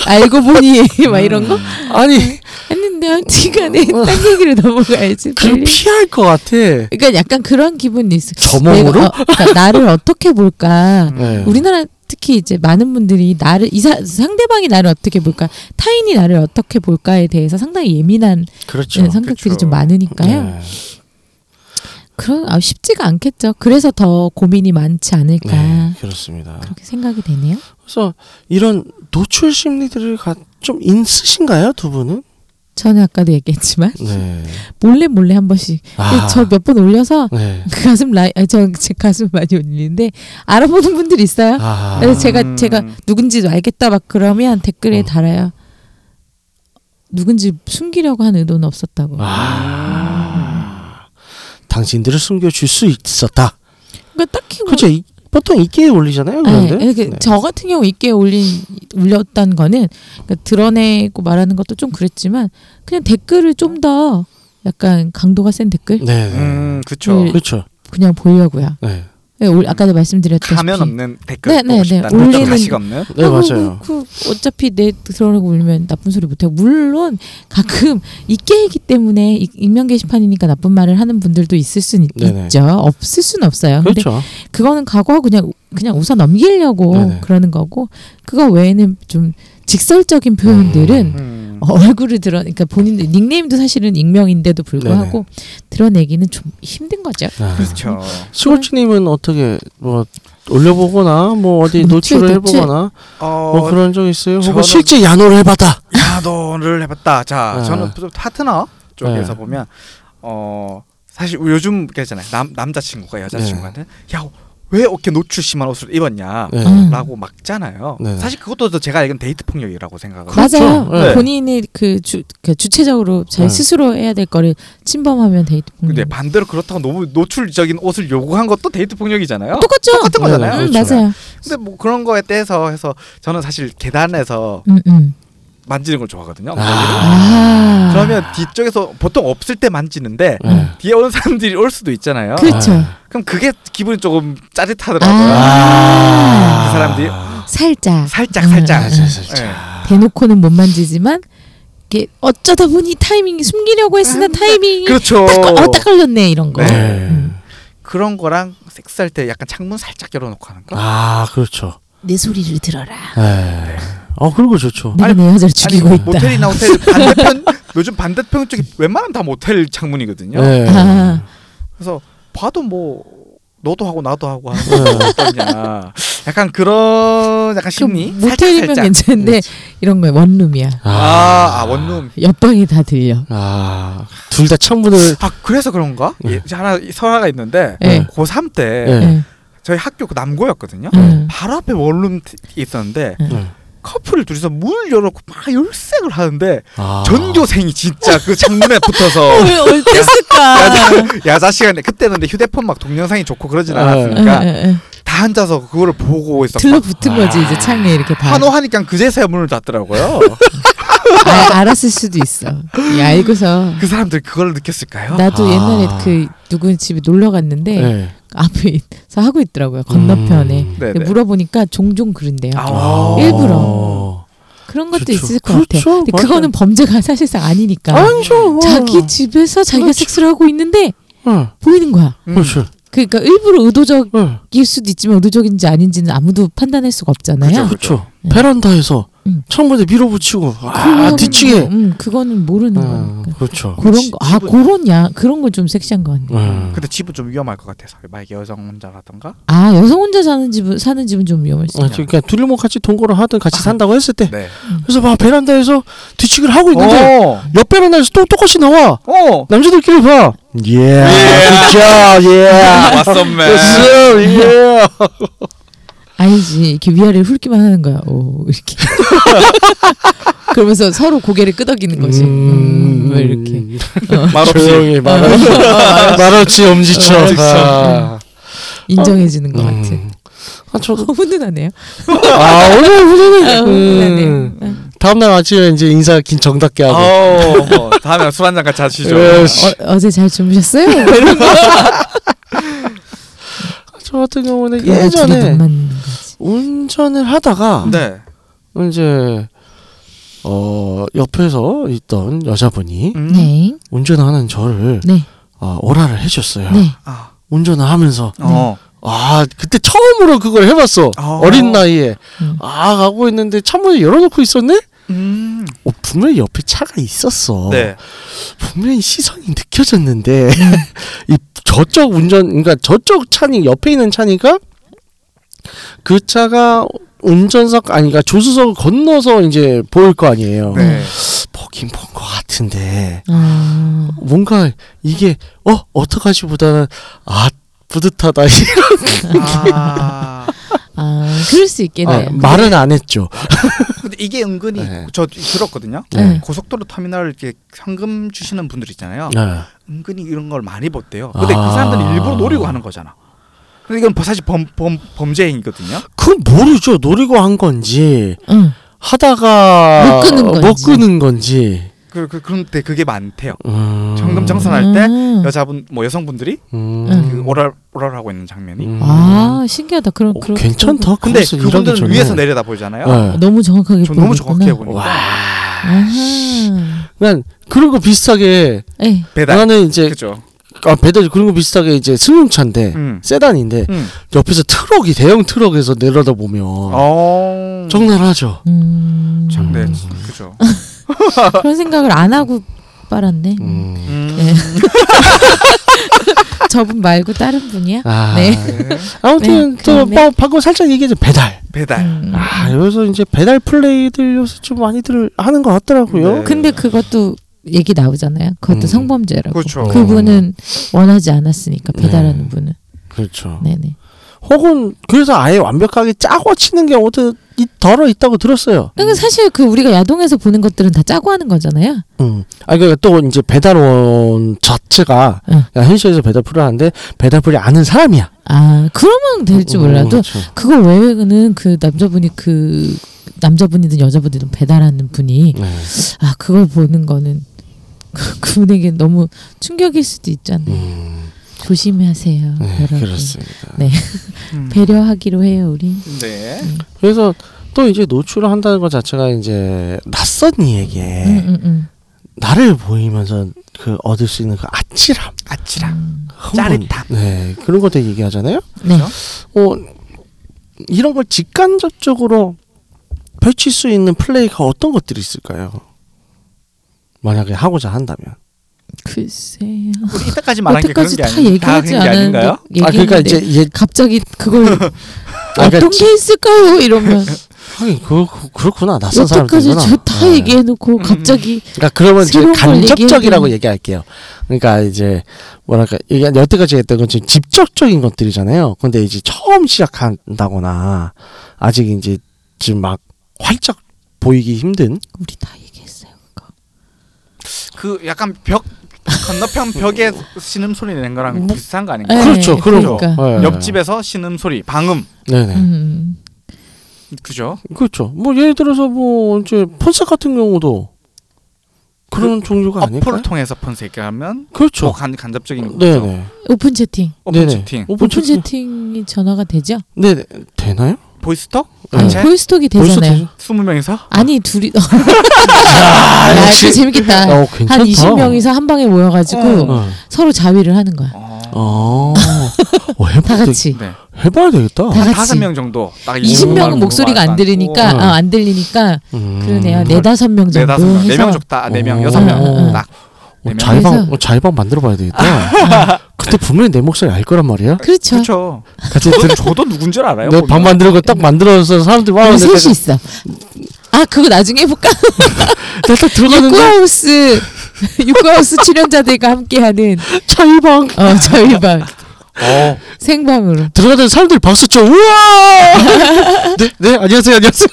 알고 보니 막 이런 거 아니 했는데 어찌간에 딴 얘기를 넘어가야지 그. 피할 것 같아. 그러니까 약간 그런 기분이 있어. 저몸으로? 내가, 어, 그러니까 나를 어떻게 볼까? 네. 우리나라 특히 이제 많은 분들이 나를 이사 상대방이 나를 어떻게 볼까, 타인이 나를 어떻게 볼까에 대해서 상당히 예민한 그렇죠. 네, 성격들이 그렇죠. 좀 많으니까요. 네. 그런 아, 쉽지가 않겠죠. 그래서 더 고민이 많지 않을까 네, 그렇습니다. 그렇게 생각이 되네요. 그래서 이런 노출 심리들을 가, 좀 있으신가요, 두 분은? 저는 아까도 얘기했지만 네. 몰래 몰래 한 번씩 아. 저몇 번 올려서 네. 그 가슴 라인, 아, 저제 가슴 많이 올리는데 알아보는 분들이 있어요. 아. 그래서 제가 음. 제가 누군지도 알겠다 막 그러면 댓글에 음. 달아요. 누군지 숨기려고 한 의도는 없었다고. 아. 당신들을 숨겨줄 수 있었다. 그러니까 딱히 뭐- 그렇죠. 이- 보통 있게 올리잖아요. 네, 그런데. 이렇게 네. 저 같은 경우 있게 올린 올렸다는 거는 그러니까 드러내고 말하는 것도 좀 그랬지만 그냥 댓글을 좀 더 약간 강도가 센 댓글 네. 네. 음, 그쵸. 네. 그렇죠. 그냥 보려고요. 네. 네, 올- 아까도 말씀드렸다시피 가면 없는 댓글 네, 네, 보고 네. 싶다. 올리는- 가식 없는. 네, 아, 맞아요. 그, 그 어차피 내 드러내고 울면 나쁜 소리 못하고 물론 가끔 있게이기 때문에 이- 익명 게시판이니까 나쁜 말을 하는 분들도 있을 네네. 있죠. 없을 수는 없어요. 근데 그렇죠. 그거는 각오하고 그냥 그냥 웃어 넘기려고 네네. 그러는 거고 그거 외에는 좀 직설적인 표현들은 음. 어, 얼굴을 드러 그러니까 본인들 닉네임도 사실은 익명인데도 불구하고 드러내기는 좀 힘든 거죠. 아. 그렇죠. 시골주님은 어떻게 뭐 올려보거나 뭐 어디 노출, 노출을 노출. 해보거나 어, 뭐 그런 적 있어요? 혹은 실제 야노를 해봤다. 야노를 해봤다. 자, 아. 저는 좀 파트너 쪽에서 네. 보면 어 사실 요즘 그랬잖아요. 남 남자친구가 여자친구한테 야 왜 이렇게 노출 심한 옷을 입었냐? 네. 음. 라고 막잖아요. 네. 사실 그것도 제가 알기로는 데이트 폭력이라고 생각을 그렇죠. 맞아요. 네. 본인이 그, 주, 그 주체적으로 자기 네. 스스로 해야 될 거를 침범하면 데이트 폭력. 근데 반대로 그렇다고 너무 노출적인 옷을 요구한 것도 데이트 폭력이잖아요. 똑같죠. 똑같은 네, 거잖아요. 음, 그렇죠. 맞아요. 근데 뭐 그런 거에 대해서 해서 저는 사실 계단에서 음, 음. 만지는 걸 좋아하거든요. 아. 아. 그러면 뒤쪽에서 보통 없을 때 만지는데 네. 뒤에 오는 사람들이 올 수도 있잖아요. 그렇죠. 아. 그럼 그게 기분이 조금 짜릿하더라고요. 아. 그 사람들이 살짝 살짝 음, 살짝. 음. 살짝, 살짝. 네. 대놓고는 못 만지지만 이게 어쩌다 보니 타이밍이 숨기려고 했으나 타이밍이 그렇죠. 딱, 걸- 어, 딱 걸렸네 이런 거. 네. 음. 그런 거랑 섹스할 때 약간 창문 살짝 열어놓고 하는 거. 아, 그렇죠. 내 소리를 들어라. 네. 어, 그런 거 좋죠. 내가 내 여자를 죽이고 아니, 있다. 모텔이나 호텔 반대편 요즘 반대편 쪽이 웬만하면 다 모텔 창문이거든요. 네. 아, 그래서 봐도 뭐 너도 하고 나도 하고 하는 네. 거 어떠냐. 약간 그런 약간 심리. 그 모텔이면 괜찮은데 이런 거에 원룸이야. 아, 아 원룸. 옆방이 다 들려. 아, 둘 다 창문을 아 그래서 그런가? 네. 예, 하나 설화가 있는데 네. 고3 때 네. 네. 저희 학교 그 남고였거든요. 음. 바로 앞에 원룸 있었는데 네. 커플을 둘이서 문 열어놓고 막 열색을 하는데 아. 전교생이 진짜 그 창문에 붙어서 왜 어땠을까? 야자 시간에 그때는 근데 휴대폰 막 동영상이 좋고 그러진 네. 않았으니까 에, 에, 에. 다 앉아서 그거를 보고 있었고 들러붙은 거지 이제 창에 이렇게 다. 환호하니까 그제서야 문을 닫더라고요. 아, 알았을 수도 있어. 이 알고서 그 사람들 그걸 느꼈을까요? 나도 아. 옛날에 그 누구 집에 놀러 갔는데 네. 앞에서 하고 있더라고요 건너편에 음. 네, 네. 물어보니까 종종 그런데요. 아. 일부러. 그런 것도 그렇죠. 있을 것 그렇죠. 같아. 근데 맞아요. 그거는 범죄가 사실상 아니니까. 아니죠. 자기 집에서 자기가 그렇죠. 섹스를 하고 있는데 어, 보이는 거야. 음. 그렇죠. 그러니까 일부러 의도적 일 어, 수도 있지만 의도적인지 아닌지는 아무도 판단할 수가 없잖아요. 그렇죠. 네. 베란다에서 음. 창문에 밀어붙이고 아, 뒤치게. 뭐, 음, 그거는 모르는 어, 거니까. 그렇죠. 그런 지- 거, 아, 집은- 그런 야, 그런 건좀 섹시한 거 같네. 음. 근데 집은 좀 위험할 것 같아서 만약에 여성 혼자라던가 아, 여성 혼자 사는 집은 사는 집은 좀 위험할 수 어, 있어. 그러니까 둘이 뭐 같이 동거를 하든 같이 산다고 했을 때 네. 그래서 막 베란다에서 뒤치기를 하고 있는데 어. 옆 베란다에서 또 똑같이 나와 어. 남자들끼리 봐 예, 그죠, 예, 왔었네. 예. 아니지, 이렇게 위아래를 훑기만 하는 거야. 오, 이렇게. 그러면서 서로 고개를 끄덕이는 거지. 음, 왜 이렇게. 말없이. 조용히 말 말없이 엄지쳐. 엄지쳐. 아, 인정해주는 것 같아. 음. 아 저도 어, 훈훈하네요. 아 오늘 어, 오늘 훈훈하네요. 음. 다음 날 아침에 이제 인사 긴 정답게 하고. 어, 뭐 다음에 술 한잔 같이 하시죠. 예, 씨. 어, 어제 잘 주무셨어요? 뭐 이런 거. 저 같은 경우는 예전에. 운전을 하다가 네. 이제 어 옆에서 있던 여자분이 음. 네, 운전하는 저를 네, 어, 오라를 해줬어요. 네. 아. 운전을 하면서 어. 아 그때 처음으로 그걸 해봤어 어. 어린 나이에 음. 아 가고 있는데 창문을 열어놓고 있었네. 음. 어, 분명히 옆에 차가 있었어. 네. 분명히 시선이 느껴졌는데 이 저쪽 운전 그러니까 저쪽 차니 옆에 있는 차니까 그 차가 운전석 아니 그러니까 조수석을 건너서 이제 보일 거 아니에요. 네. 보긴 본 것 같은데 아, 뭔가 이게 어 어떡하지보다는 아 뿌듯하다 아. 아, 그럴 수 아, 있겠네요. 말은 안 했죠. 이게 은근히 네. 저 들었거든요. 네. 고속도로 터미널 이렇게 현금 주시는 분들 있잖아요. 네. 은근히 이런 걸 많이 봤대요. 근데 아. 그 사람들은 일부러 노리고 하는 거잖아. 근데 이건 사실 범, 범, 범죄행위거든요. 그건 모르죠. 노리고 한 건지 응. 하다가 못 끄는 건지. 못 끄는 건지. 그, 그, 그런데 그게 많대요. 음. 현금 정산할 때 음. 여자분 뭐 여성분들이 음. 그 오랄 오랄 하고 있는 장면이. 음. 아, 신기하다. 그런 어, 그런 괜찮다. 근데 그래서 그분들은. 위에서 내려다 보잖아요. 네. 너무 정확하게 저 너무 정확해. 보니까 와. 아하. 난 그런 거 비슷하게 네. 배달. 나는 이제 그죠. 아, 배달 그런 거 비슷하게 이제 승용차인데 음. 세단인데 음. 옆에서 트럭이 대형 트럭에서 내려다 보면 어. 적나라하죠. 음. 참, 네, 그죠. 그런 생각을 안 하고 빨았네. 음. 음. 네. 저분 말고 다른 분이야? 아. 네. 네. 아무튼 네, 또 그러면- 뭐, 방금 살짝 얘기했죠 배달. 배달. 음. 아 여기서 이제 배달 플레이들 요새 좀 많이들 하는 것 같더라고요. 네. 근데 그것도 얘기 나오잖아요. 그것도 음. 성범죄라고. 그렇죠. 그분은 원하지 않았으니까 배달하는 네. 분은. 그렇죠. 네네. 혹은 그래서 아예 완벽하게 짜고 치는 경우도 이- 덜어 있다고 들었어요. 그러니까 사실 그 우리가 야동에서 보는 것들은 다 짜고 하는 거잖아요. 음. 아 그러니까 또 이제 배달원 자체가 응. 야, 현실에서 배달풀을 하는데 배달풀이 아는 사람이야. 아 그러면 될지 음, 몰라도 그렇죠. 그걸 외에는 그 남자분이 그 남자분이든 여자분이든 배달하는 분이 네. 아 그걸 보는 거는 그, 그분에게 너무 충격일 수도 있잖아요. 음, 조심하세요, 네, 여러분. 그렇습니다. 네. 음. 배려하기로 해요, 우리. 네. 그래서 또 이제 노출을 한다는 것 자체가 이제 낯선 이에게 음, 음, 음. 나를 보이면서 그 얻을 수 있는 그 아찔함, 아찔함. 음. 짜릿함. 네 그런 것들 얘기하잖아요. 네. 어, 이런 걸 직간접적으로 펼칠 수 있는 플레이가 어떤 것들이 있을까요? 만약에 하고자 한다면. 글쎄요. 우리 이때까지 말한 게 그런 여태까지 게다 아니, 얘기하지 다그런 게 않았는데 아닌가요? 아 그러니까 이제 얘 갑자기 그걸 아, 그러니까 어떤 게 있을까요? 이러면 하긴 그, 그 그렇구나 낯선 여태까지 사람들구나. 저다 네. 얘기해놓고 갑자기 그러니까 그러면 이제 간접적이라고 얘기할게요. 그러니까 이제 뭐랄까 이게 여태까지 했던 건 지금 직접적인 것들이잖아요. 근데 이제 처음 시작한다거나 아직 이제 지금 막 활짝 보이기 힘든 우리 다 얘기했어요. 그거. 그 약간 벽 건너편 벽에 신음 소리 내는 거랑 뭐- 비슷한 거 아닌가요? 네, 그렇죠, 그런 거. 그러니까. 네. 옆집에서 신음 소리, 방음. 네네. 음. 그죠? 그렇죠. 뭐 예를 들어서 뭐 이제 폰셋 같은 경우도 그런 종류가 아닐까요? 어플을 통해서 폰세이하면 그렇죠. 뭐 간, 간접적인 거죠. 네네. 오픈 채팅. 오픈 네네. 채팅. 오픈 오픈 채팅. 채팅이 전화가 되죠? 네네. 되나요? 보이스톡? 네. 아니, 단체? 보이스톡이 되잖아요. 되죠? 20명이서? 아니 둘이 아, 야, 역시. 이거 재밌겠다. 어. 한 20명이서 한 방에 모여가지고 어. 어. 서로 자위를 하는 거야. 어. 어. 어, 해봐야 다 같이. 네. 해봐야 되겠다. 다 같이. 다섯 명 정도. 딱 20명은 20명 목소리가 안 들리니까 어. 아, 안 들리니까 음. 그러네요. 네 다섯 명네 정도 다섯 명. 해서 네명 좋다. 네 명, 어. 여섯 명. 어. 딱. 어, 그래서- 어, 자의방 만들어봐야 되겠다. 그때 분명히 내 목소리 알 거란 말이야. 그렇죠. 그렇죠. 같이 저도, 들. 저도 누군 줄 알아요. 내방 거딱 만들어서 사람들 와. 내가 셋이 있어. 아 그거 나중에 해볼까? 내가 딱 들어가는데 육구하우스 육구하우스 출연자들과 함께하는 자의방 어 저희 방 어. 생방으로. 들어가는 사람들 박수 쳐. 우와. 네, 네 안녕하세요, 안녕하세요.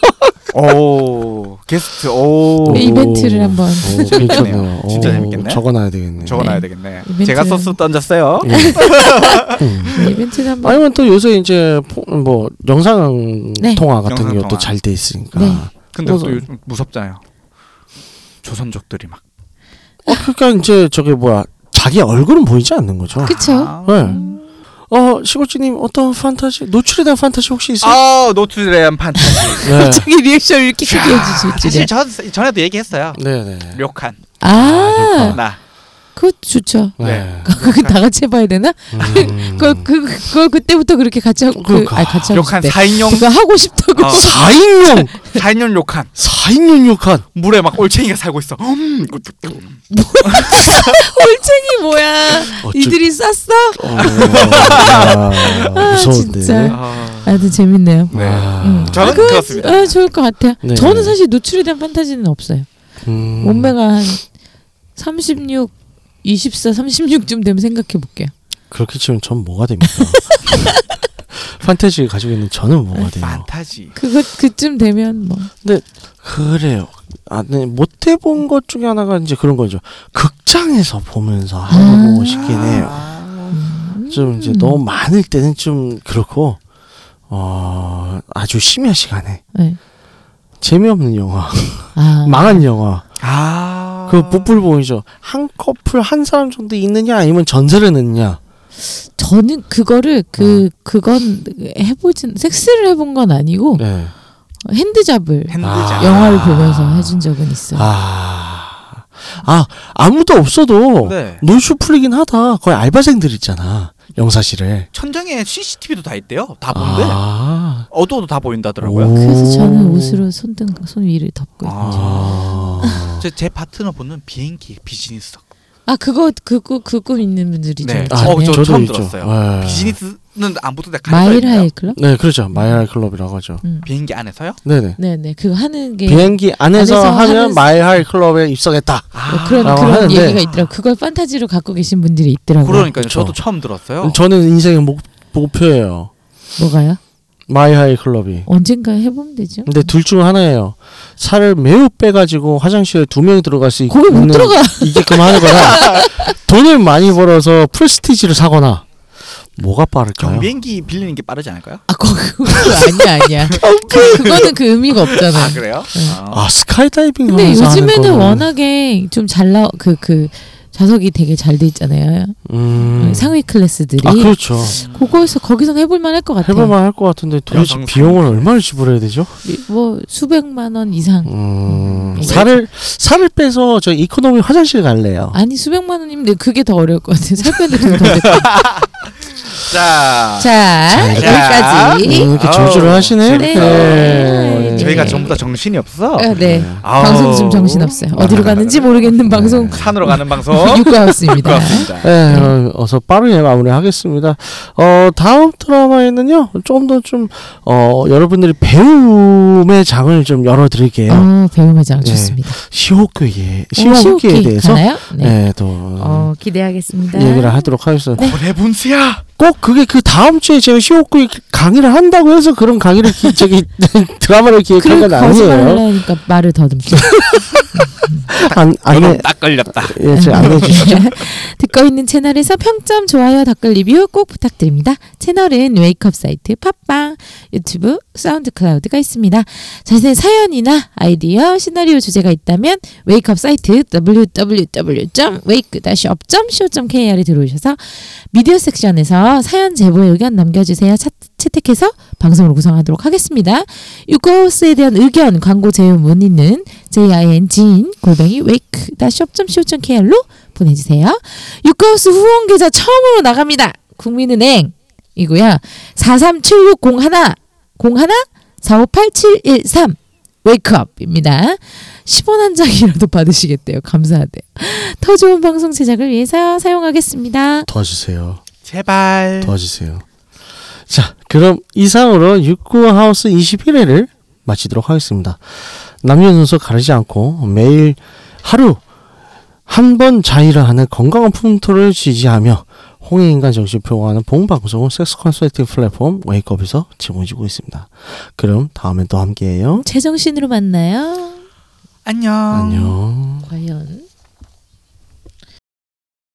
오. 게스트. 오. 네, 이벤트를 한번. 오, 괜찮네요. 진짜 오, 재밌겠네. 적어놔야 되겠네. 적어놔야 네. 되겠네. 이벤트를- 제가 소스 던졌어요. 예. 음. 네, 이벤트를 한번. 아니면 또 요새 이제 포- 뭐 영상 네. 통화 같은 경우도 통화. 잘돼 있으니까. 네. 근데 또 요즘 무섭잖아요. 조선족들이 막. 어, 그러니까 이제 저게 뭐야 자기 얼굴은 보이지 않는 거죠. 그쵸. 아. 네. 어 시골지님 어떤 판타지 노출에 대한 판타지 혹시 있어요? 아 노출에 대한 판타지. 네. 자기 리액션 이렇게 크게 해주실지. 사실 전 전에도 얘기했어요. 네네. 료칸 아, 나. 그거 좋죠. 네. 그거 다 같이 해봐야 되나? 음. 그걸 그 그걸 그때부터 그렇게 같이 하고 그 그러니까. 아니 같이 하고 싶대. 4인용 그거 하고 싶다고. 어. 4인용 4인용 료칸 4인용 욕한 물에 막 올챙이가 살고 있어. 음, 올챙이 뭐야? 어쩌- 이들이 쌌어? 어, 야, 아, 무서운데. 진짜. 아, 아주 재밌네요. 네. 음. 저는 아, 그거 그렇습니다. 아, 좋을 것 같아요. 네. 저는 사실 노출에 대한 판타지는 없어요. 음. 몸매가 한 36, 24, 36쯤 되면 생각해 볼게요. 그렇게 치면 전 뭐가 됩니까? 판타지 가지고 있는 저는 뭐가 돼요? 판타지. 그거 그쯤 되면 뭐 그래요. 아, 네, 못 해본 것 중에 하나가 이제 그런 거죠. 극장에서 보면서 아. 해보고 싶긴 해요. 아, 좀 이제 음. 너무 많을 때는 좀 그렇고, 어, 아주 심야 시간에 네. 재미없는 영화, 아, 망한 영화, 아. 그 뽀뽀를 보이죠. 한 커플 한 사람 정도 있느냐 아니면 전설을 넣느냐. 저는 그거를 어. 그 그건 해보진 섹스를 해본 건 아니고 네. 핸드잡을 핸드장. 아. 영화를 보면서 해준 적은 있어요. 아, 아 아무도 없어도 네. 놀수 풀리긴 하다. 거의 알바생들 있잖아. 영사실에. 천장에 CCTV도 다 있대요. 다 본대. 아, 어두워도 다 보인다더라고요. 오. 그래서 저는 옷으로 손등 손 위를 덮고 있죠. 아. 아. 제, 제 파트너 분은 비행기 비즈니스. 아 그거 그꿈 있는 분들이 네. 좀 아, 어, 저 저도 처음 있죠. 들었어요. 네. 비즈니스는 안 붙는데 mile high club? 네, 그렇죠. mile high club이라고 하죠. 음. 비행기 안에서요? 네네. 네네 그거 하는 게 비행기 안에서, 안에서 하면 하는- mile high club에 입성했다. 뭐 그런 라고 그런 하는데- 얘기가 있더라고. 그걸 판타지로 갖고 계신 분들이 있더라고 요. 그러니까요. 그쵸. 저도 처음 들었어요. 저는 인생의 목, 목표예요. 뭐가요? mile high club이. 언젠가 해보면 되죠. 근데 둘 중 하나예요. 살을 매우 빼가지고 화장실에 두 명이 들어갈 수 있- 거기 못 있는 들어가. 이게끔 하는 거나 돈을 많이 벌어서 prestige를 사거나 뭐가 빠를까요? 경비행기 빌리는 게 빠르지 않을까요? 아 그거, 그거 아니야 아니야. 그, 그거는 그 의미가 없잖아요. 아 그래요? 아 스카이다이빙 근데 하면서 하는 요즘에는 거는- 워낙에 좀 잘 나와 그그 좌석이 되게 잘 돼 있잖아요. 음. 상위 클래스들이 아 그렇죠. 그거에서 거기선 해볼만 할 것 같아요. 해볼만 할 것 같은데 도대체 비용을 상위 얼마를 지불해야 되죠? 뭐 수백만 원 이상. 음, 음. 살을 살을 빼서 저 이코노미 화장실 갈래요. 아니 수백만 원이면 그게 더 어려울 것 같아요. 살 빼는 게더 어려울 것 같아요. 자, 자, 자, 여기까지. 음, 이렇게 줄줄을 하시네. 재밌어. 네. 저희가 네. 전부 다 정신이 없어. 아, 네. 아우. 방송 좀 정신 없어요. 어디로 가는지 모르겠는 방송 산으로 가는 방송. 그렇습니다. 네, 어, 어서 빠르게 마무리하겠습니다. 어, 다음 드라마에는요, 좀 더 좀, 어, 여러분들이 배움의 장을 좀 열어드릴게요. 어, 배움의 장 네. 좋습니다. 시호교에 시오키 대해서, 가나요? 네. 네, 또, 어, 기대하겠습니다. 얘기를 하도록 하겠습니다. 고래 분수야. 꼭 그게 그 다음 주에 제가 시호교에 강의를 한다고 해서 그런 강의를, 기, 저기, 드라마를 기획한 건 아니에요. 하니까 말을 더듬죠. 안, 안내, 너는 딱 걸렸다. 예, 제 안내해 주시죠. 듣고 있는 채널에서 평점, 좋아요, 댓글 리뷰 꼭 부탁드립니다. 채널은 웨이크업 사이트, 팟빵, 유튜브, 사운드 클라우드가 있습니다. 자세한 사연이나 아이디어, 시나리오 주제가 있다면 웨이크업 사이트 www.wake-up.co.kr에 들어오셔서 미디어 섹션에서 사연 제보의 의견 남겨주세요. 차, 채택해서 방송을 구성하도록 하겠습니다. 유쿠하우스에 대한 의견, 광고 제휴 문의는 jing 골뱅이 wake-up.co.kr로 보내주세요. 유쿠하우스 후원 계좌 처음으로 나갑니다. 국민은행 이고요. 437601 01 458713 웨이크업입니다. 10원 한 장이라도 받으시겠대요. 감사하대요. 더 좋은 방송 제작을 위해서 사용하겠습니다. 도와주세요. 제발. 도와주세요. 자, 그럼 이상으로 육구 하우스 21회를 마치도록 하겠습니다. 남녀노소 가리지 않고 매일 하루 한 번 자의를 하는 건강한 풍토를 지지하며 홍익인간 정신 표방하는 봉방송은 섹스 컨설팅 플랫폼 웨이크업에서 제공해주고 있습니다. 그럼 다음에 또 함께해요. 제정신으로 만나요. 안녕. 안녕. 과연